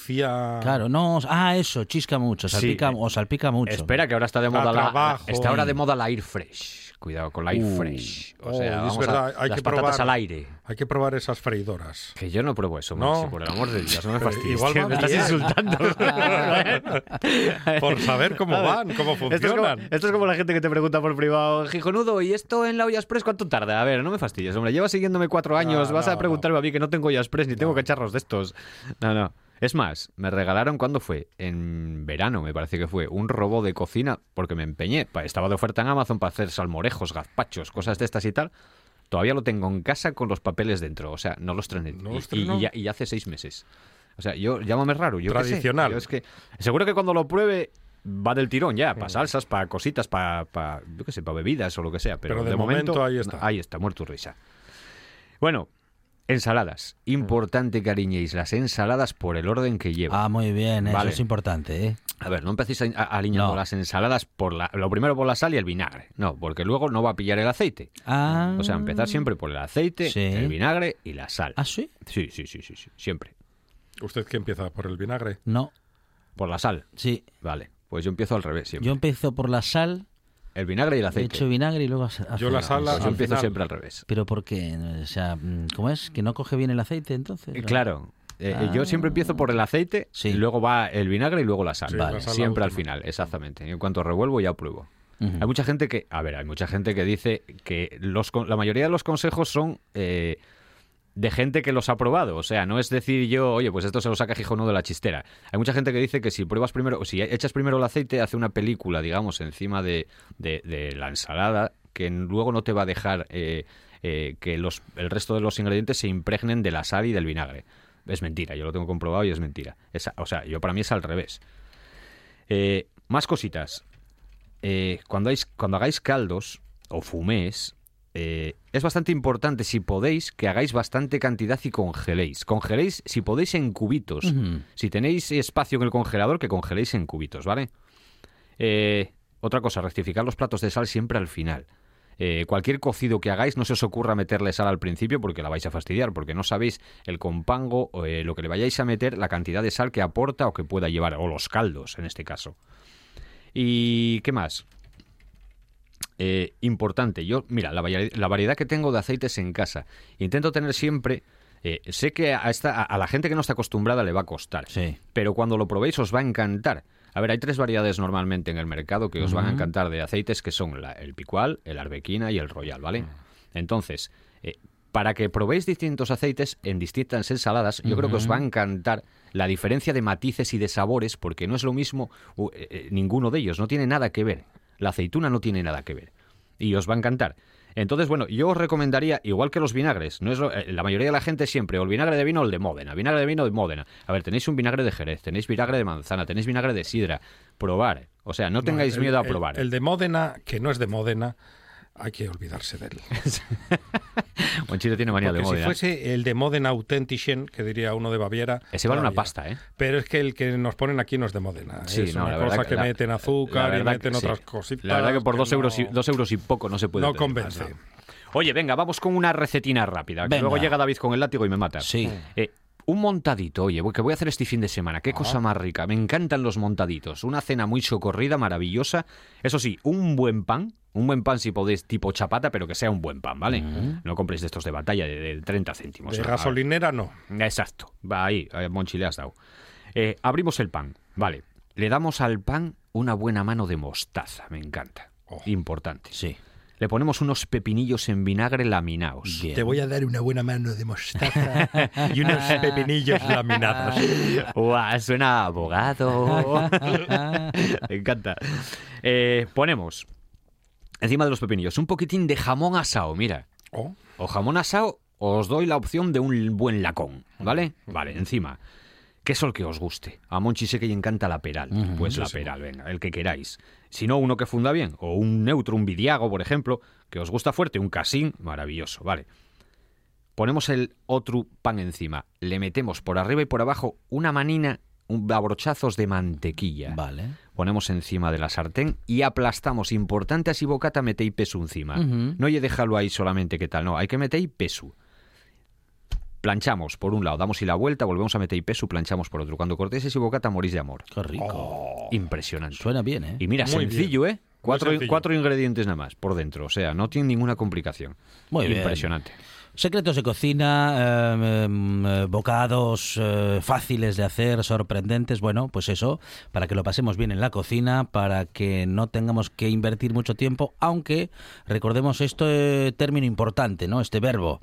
Claro, no... Ah, eso, chisca mucho, salpica, o salpica mucho. Espera, que ahora está de Da moda la, está ahora de moda la air fresh. Cuidado con la air Uh. fresh. O Oh, sea, es verdad, a, hay las que patatas probar. al aire. Hay que probar esas freidoras. Que yo no pruebo eso, No. Por el amor de Dios, no me Pero fastidies. igual me estás insultando. Por saber cómo ver, van, cómo Esto es, como, funcionan. esto es como la gente que te pregunta por privado, Gijonudo, ¿y esto en la olla express cuánto tarda? A ver, no me fastidies, hombre. Llevas siguiéndome cuatro años, No, vas no, a preguntarme a mí que no tengo olla express ni tengo cacharros de estos. No, no. Es más, me regalaron cuando fue, en verano me parece que fue, un robot de cocina, porque me empeñé. Estaba de oferta en Amazon para hacer salmorejos, gazpachos, cosas de estas y tal. Todavía lo tengo en casa con los papeles dentro, o sea, no los trené. ¿No Y- los y, trenó? y ya, y hace seis meses. O sea, yo llámame raro, yo. Tradicional. Yo es que seguro que cuando lo pruebe va del tirón ya, para salsas, para cositas, para, para yo qué sé, para bebidas o lo que sea. Pero, Pero de de, momento, momento ahí está. Ahí está, muerto risa. Bueno, ensaladas. Importante que ariñéis las ensaladas por el orden que lleva. Ah, muy bien, eso Vale. es importante, ¿eh? A ver, no empecéis a- a- alineando No. las ensaladas por la, lo primero por la sal y el vinagre. No, porque luego no va a pillar el aceite. Ah. O sea, empezar siempre por el aceite, Sí. el vinagre y la sal. ¿Ah, sí? Sí, sí, sí, sí, sí, siempre. ¿Usted qué empieza? ¿Por el vinagre? No, Por la sal. sí. Vale, pues yo empiezo al revés siempre. Yo empiezo por la sal, El vinagre y el he aceite. hecho vinagre y luego ace- Yo la aceite. sal Pues yo empiezo final. siempre al revés. ¿Pero por qué? O sea, mm, ¿cómo es? ¿Que no coge bien el aceite entonces? Eh, Claro. eh, eh, Yo siempre empiezo por el aceite, Sí. y luego va el vinagre y luego la sal. Sí, Vale. la sal la Siempre al final, exactamente. Y en cuanto revuelvo ya pruebo. Hay mucha gente que, a ver, hay mucha gente que dice que los, la mayoría de los consejos son eh, de gente que los ha probado. O sea, no es decir yo, oye, pues esto se lo saca Gijonudo de la chistera. Hay mucha gente que dice que si pruebas primero, o si echas primero el aceite, hace una película, digamos, encima de, de- de la ensalada, que luego no te va a dejar eh, eh, que los, el resto de los ingredientes se impregnen de la sal y del vinagre. Es mentira, yo lo tengo comprobado y es mentira. O sea, yo para mí es al revés. Eh, más cositas. Eh, cuando, hagáis, cuando hagáis caldos o fumés, eh, es bastante importante, si podéis, que hagáis bastante cantidad y congeléis. Congeléis, si podéis, en cubitos. Si tenéis espacio en el congelador, que congeléis en cubitos, ¿vale? Eh, otra cosa, rectificar los platos de sal siempre al final. Eh, cualquier cocido que hagáis, no se os ocurra meterle sal al principio porque la vais a fastidiar, porque no sabéis el compango, o, eh, lo que le vayáis a meter, la cantidad de sal que aporta o que pueda llevar, o los caldos en este caso. ¿Y qué más? Eh, importante, yo, mira, la, vari- la variedad que tengo de aceites en casa, intento tener siempre, eh, sé que a, esta, a- a la gente que no está acostumbrada le va a costar, Sí. pero cuando lo probéis os va a encantar. A ver, hay tres variedades normalmente en el mercado que os van a encantar de aceites, que son la- el picual, el arbequina y el royal, ¿vale? Entonces, eh, para que probéis distintos aceites en distintas ensaladas, yo creo que os va a encantar la diferencia de matices y de sabores, porque no es lo mismo u- eh, ninguno de ellos, no tiene nada que ver. La aceituna no tiene nada que ver. Y os va a encantar. Entonces, bueno, yo os recomendaría, igual que los vinagres, no es lo- eh, la mayoría de la gente siempre, o el vinagre de vino o el de Módena, vinagre de vino de Módena. A ver, tenéis un vinagre de Jerez, tenéis vinagre de manzana, tenéis vinagre de sidra. Probar. O sea, no tengáis el- miedo a el- probar. El, de Módena, que no es de Módena, hay que olvidarse de él. Monchito tiene manía de Porque si Módena. fuese el de Módena Authentischen, que diría uno de Baviera... Ese vale una pasta, ¿eh? Pero es que el que nos ponen aquí no es de Módena. Sí, es no, una la verdad cosa que, la- meten azúcar y meten que sí. otras cositas. La verdad que por dos, no- euros y, dos euros y poco no se puede No tener convence. Oye, venga, vamos con una recetina rápida. que luego llega David con el látigo y me mata. Sí. Eh, un montadito, oye, que voy a hacer este fin de semana. Qué cosa más rica. Me encantan los montaditos. Una cena muy socorrida, maravillosa. Eso sí, un buen pan. Un buen pan, si podéis, tipo chapata, pero que sea un buen pan, ¿vale? No compréis de estos de batalla de, de 30 céntimos. De Ah, gasolinera no. Exacto. Va ahí, eh, Monchi le has dado. Eh, abrimos el pan. Vale. Le damos al pan una buena mano de mostaza. Me encanta. Oh. Importante. Sí. Le ponemos unos pepinillos en vinagre laminados. Bien. Te voy a dar una buena mano de mostaza y unos pepinillos laminados. Uah, suena a abogado. Me encanta. Eh, ponemos encima de los pepinillos un poquitín de jamón asado, mira. Oh, O jamón asado, os doy la opción de un buen lacón, ¿vale? Vale, encima. Queso el que os guste. A Monchi sé que le encanta la peral. Pues la peral, venga, el que queráis. Si no, uno que funda bien. O un neutro, un vidiago, por ejemplo, que os gusta fuerte, un casín, maravilloso, vale. Ponemos el otro pan encima. Le metemos por arriba y por abajo una manina, un abrochazos de mantequilla. Vale. Ponemos encima de la sartén y aplastamos. Importante así bocata metei peso encima. No hay déjalo ahí solamente que tal, no. Hay que meter peso. Planchamos por un lado, damos y la vuelta, volvemos a meter peso, planchamos por otro. Cuando cortéis ese bocata morís de amor. Qué rico. Impresionante. Suena bien, ¿eh? Y mira, Muy sencillo, ¿eh? Cuatro, ingredientes nada más por dentro. O sea, no tiene ninguna complicación. Muy bien. Impresionante. Secretos de cocina, eh, em, eh, bocados eh, fáciles de hacer, sorprendentes, bueno, pues eso, para que lo pasemos bien en la cocina, para que no tengamos que invertir mucho tiempo, aunque recordemos este término importante, ¿no? Este verbo.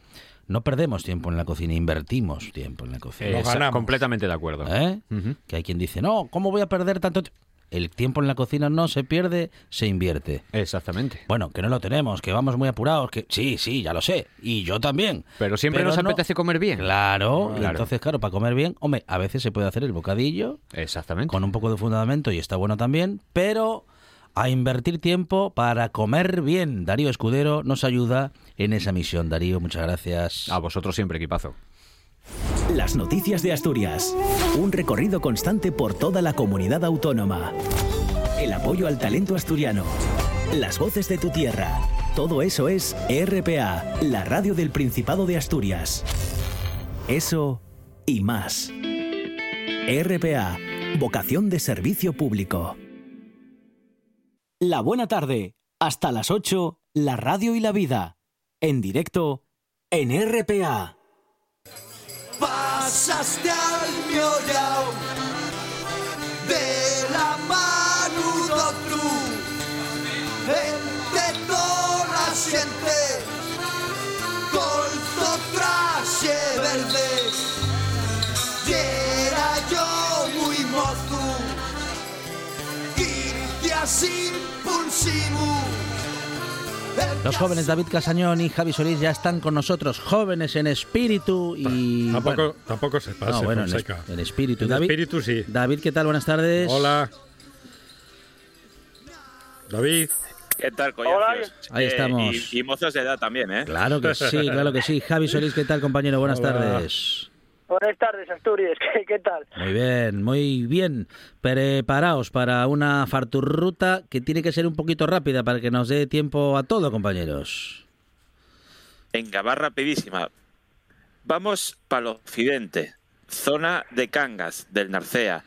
No perdemos tiempo en la cocina, invertimos tiempo en la cocina. Esa- completamente de acuerdo. ¿Eh? Que hay quien dice, no, ¿cómo voy a perder tanto tiempo? El tiempo en la cocina no se pierde, se invierte. Exactamente. Bueno, que no lo tenemos, que vamos muy apurados, que sí, sí, ya lo sé, y yo también. Pero siempre Pero nos no- apetece comer bien. Claro, Claro. entonces, claro, para comer bien, hombre, a veces se puede hacer el bocadillo Exactamente. con un poco de fundamento y está bueno también, pero a invertir tiempo para comer bien. Darío Escudero nos ayuda en esa misión. Darío, muchas gracias. A vosotros siempre, equipazo. Las noticias de Asturias. Un recorrido constante por toda la comunidad autónoma. El apoyo al talento asturiano. Las voces de tu tierra. Todo eso es RPA, la radio del Principado de Asturias. Eso y más. RPA, vocación de servicio público. La buena tarde. Hasta las 8, la radio y la vida. En directo, en RPA. Pasaste al miollau de la mano d'otru entre toda la gente colzo traje verde era yo muy mozo. Y te impulsivo Los jóvenes David Casañón y Javi Solís ya están con nosotros, jóvenes en espíritu y... Tampoco, bueno, tampoco se pase, no, bueno, en, Fonseca. es- en espíritu. En David, espíritu, sí. David, ¿qué tal? Buenas tardes. Hola. David. ¿Qué tal, collacios? Ahí estamos. Y, y mozos de edad también, ¿eh? Claro que sí, claro que sí. Javi Solís, ¿qué tal, compañero? Buenas Hola. tardes. Buenas tardes, Asturias. ¿Qué, qué tal? Muy bien, muy bien. Preparaos para una farturruta que tiene que ser un poquito rápida para que nos dé tiempo a todo, compañeros. Venga, va rapidísima. Vamos para el occidente, zona de Cangas, del Narcea.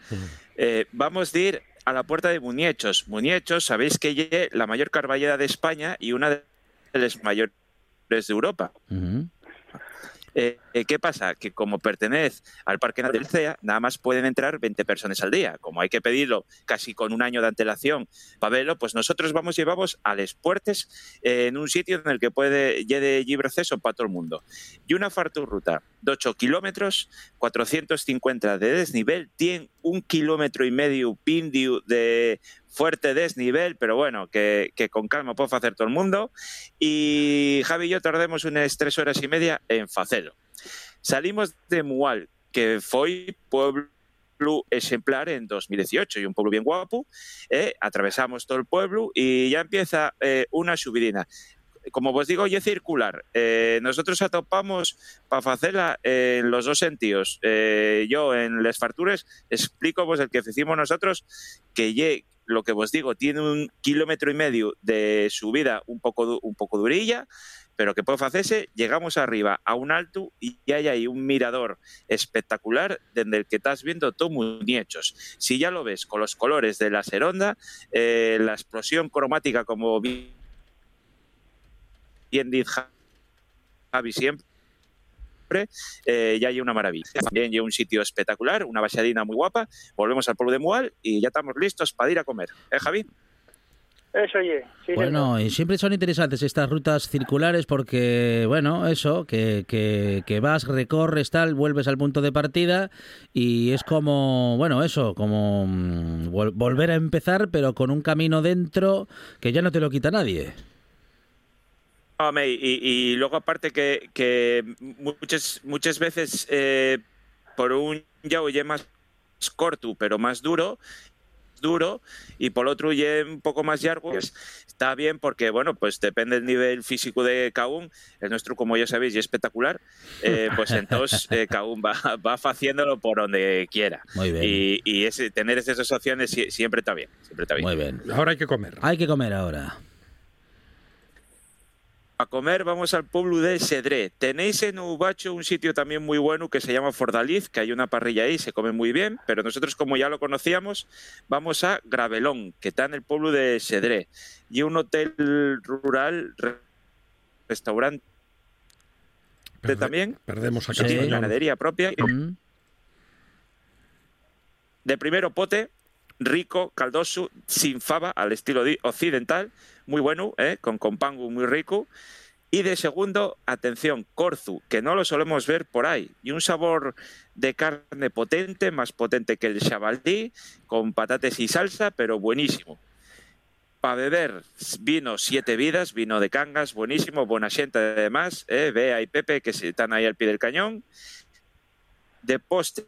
Eh, vamos a ir a la puerta de Muñechos. Muñechos, sabéis que es la mayor carballeda de España y una de las mayores de Europa. Eh, eh, ¿Qué pasa? Que como pertenece al Parque del CEA, nada más pueden entrar 20 personas al día. Como hay que pedirlo casi con un año de antelación para verlo, pues nosotros vamos llevamos a Les Puertes eh, en un sitio en el que puede lleve libre acceso para todo el mundo. Y una farturruta de 8 kilómetros, 450 de desnivel, tiene un kilómetro y medio pindio de fuerte desnivel, pero bueno, que, que con calma puede hacer todo el mundo. Y Javi y yo tardemos unas tres horas y media en facelo. Salimos de Mual, que fue pueblo exemplar en 2018 y un pueblo bien guapo. eh, atravesamos todo el pueblo y ya empieza eh, una subidina. Como os digo, y es circular. Eh, nosotros atopamos para hacerla en los dos sentidos. Eh, yo en Les Fartures explico pues el que hicimos nosotros que ye, lo que os digo tiene un kilómetro y medio de subida un poco un poco durilla, pero que puede hacerse, llegamos arriba a un alto y hay ahí un mirador espectacular desde el que estás viendo todo muñechos. Si ya lo ves con los colores de la seronda, eh, la explosión cromática como bien dice Javi siempre, eh, ya hay una maravilla. También hay un sitio espectacular, una basadina muy guapa. Volvemos al pueblo de Mual y ya estamos listos para ir a comer. ¿Eh, Javi? Eso, oye. Sí, Bueno, y siempre son interesantes estas rutas circulares porque, bueno, eso, que, que, que vas, recorres, tal, vuelves al punto de partida y es como, bueno, eso, como mm, vol- volver a empezar, pero con un camino dentro que ya no te lo quita nadie. Hombre, y, y luego aparte que, que muchas, muchas veces eh, por un ya oye más corto, pero más duro, duro, y por otro ye un poco más largo, pues, está bien porque, bueno, pues depende del nivel físico de uno. El nuestro, como ya sabéis, es espectacular, eh, pues entonces eh, uno va, va haciéndolo por donde quiera. Muy bien. Y, y ese, tener esas opciones sie- siempre está bien, siempre está bien. Muy bien. Ahora hay que comer. Hay que comer ahora. A comer vamos al pueblo de Sedré. Tenéis en Ubacho un sitio también muy bueno que se llama Fordaliz, que hay una parrilla ahí, se come muy bien, pero nosotros como ya lo conocíamos, vamos a Gravelón, que está en el pueblo de Sedré. Y un hotel rural, re- restaurante también. Perdemos a Sí, Castañón. ganadería propia. Mm. De primero pote, rico, caldoso, sin fava, al estilo occidental, muy bueno, ¿eh? con compango muy rico. Y de segundo, atención, corzu, que no lo solemos ver por ahí. Y un sabor de carne potente, más potente que el chabaldí, con patates y salsa, pero buenísimo. Para beber, vino siete vidas, vino de cangas, buenísimo, buena gente además, ¿eh? Bea y Pepe, que están ahí al pie del cañón. De postre,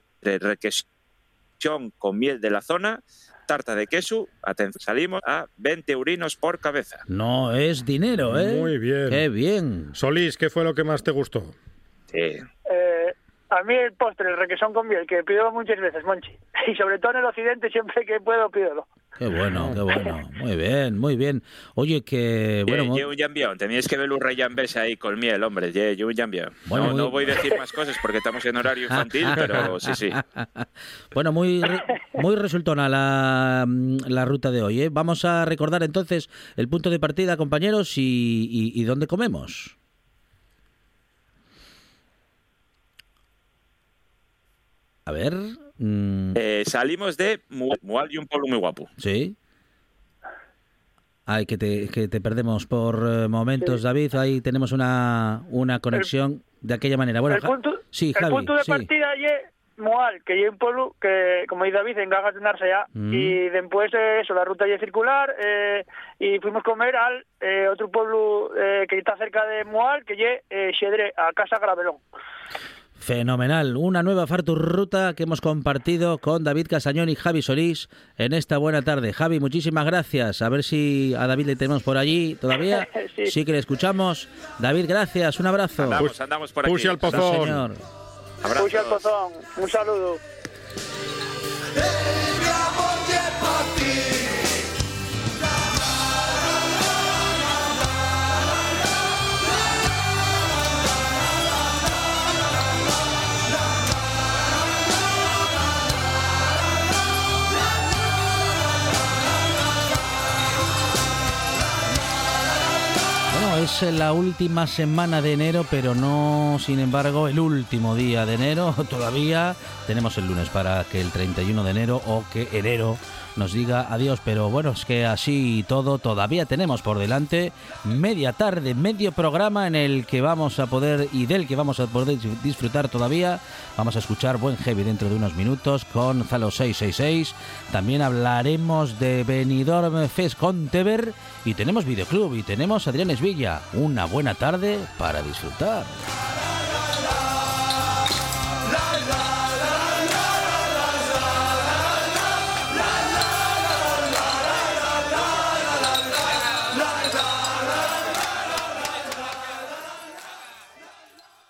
con miel de la zona, tarta de queso, atención, salimos a 20 eurinos por cabeza. No es dinero, ¿eh? Muy bien. Qué bien. Solís, ¿qué fue lo que más te gustó? Sí. A mí el postre, el requesón con miel, que pido muchas veces, Monchi. Y sobre todo en el occidente, siempre que puedo, pídelo. Qué bueno, qué bueno. Muy bien, muy bien. Oye, que bueno, un jambión, tenéis que ver un rey jambés ahí con miel, hombre, ye un jambión. Bueno, no, muy- no voy a decir más cosas porque estamos en horario infantil, pero sí, sí. Bueno, muy, muy resultona la, la ruta de hoy. ¿eh? Vamos a recordar entonces el punto de partida, compañeros, y, y- y dónde comemos. A ver. mm, Eh, salimos de Mu- Mual y un pueblo muy guapo. sí. Ay, que te, que te perdemos por eh, momentos, David. Ahí tenemos una, una conexión de aquella manera. Bueno, el Ja- punto, sí, el Javi. punto de sí. partida es Moal, que es un pueblo que, como dice David, en Gagas de Narsea. Mm. Y después eh, eso, la ruta es circular. eh, y fuimos a comer al eh, otro pueblo eh, que está cerca de Moal, que es eh, Xedre, a Casa Gravelón. Fenomenal. Una nueva Fartur Ruta que hemos compartido con David Casañón y Javi Solís en esta buena tarde. Javi, muchísimas gracias. A ver si a David le tenemos por allí todavía. Sí. que le escuchamos. David, gracias. Un abrazo. Andamos, andamos por aquí. Sí, señor. El pozón. Un saludo. Es la última semana de enero, pero no, sin embargo, el último día de enero. Todavía tenemos el lunes para que el 31 de enero o que enero nos diga adiós. Pero bueno, es que así y todo, todavía tenemos por delante media tarde, medio programa en el que vamos a poder y del que vamos a poder disfrutar todavía. Vamos a escuchar buen heavy dentro de unos minutos con Zalo 666. También hablaremos de Benidorm Fest con Teber y tenemos videoclub y tenemos Adrián Esvilla. Una buena tarde para disfrutar.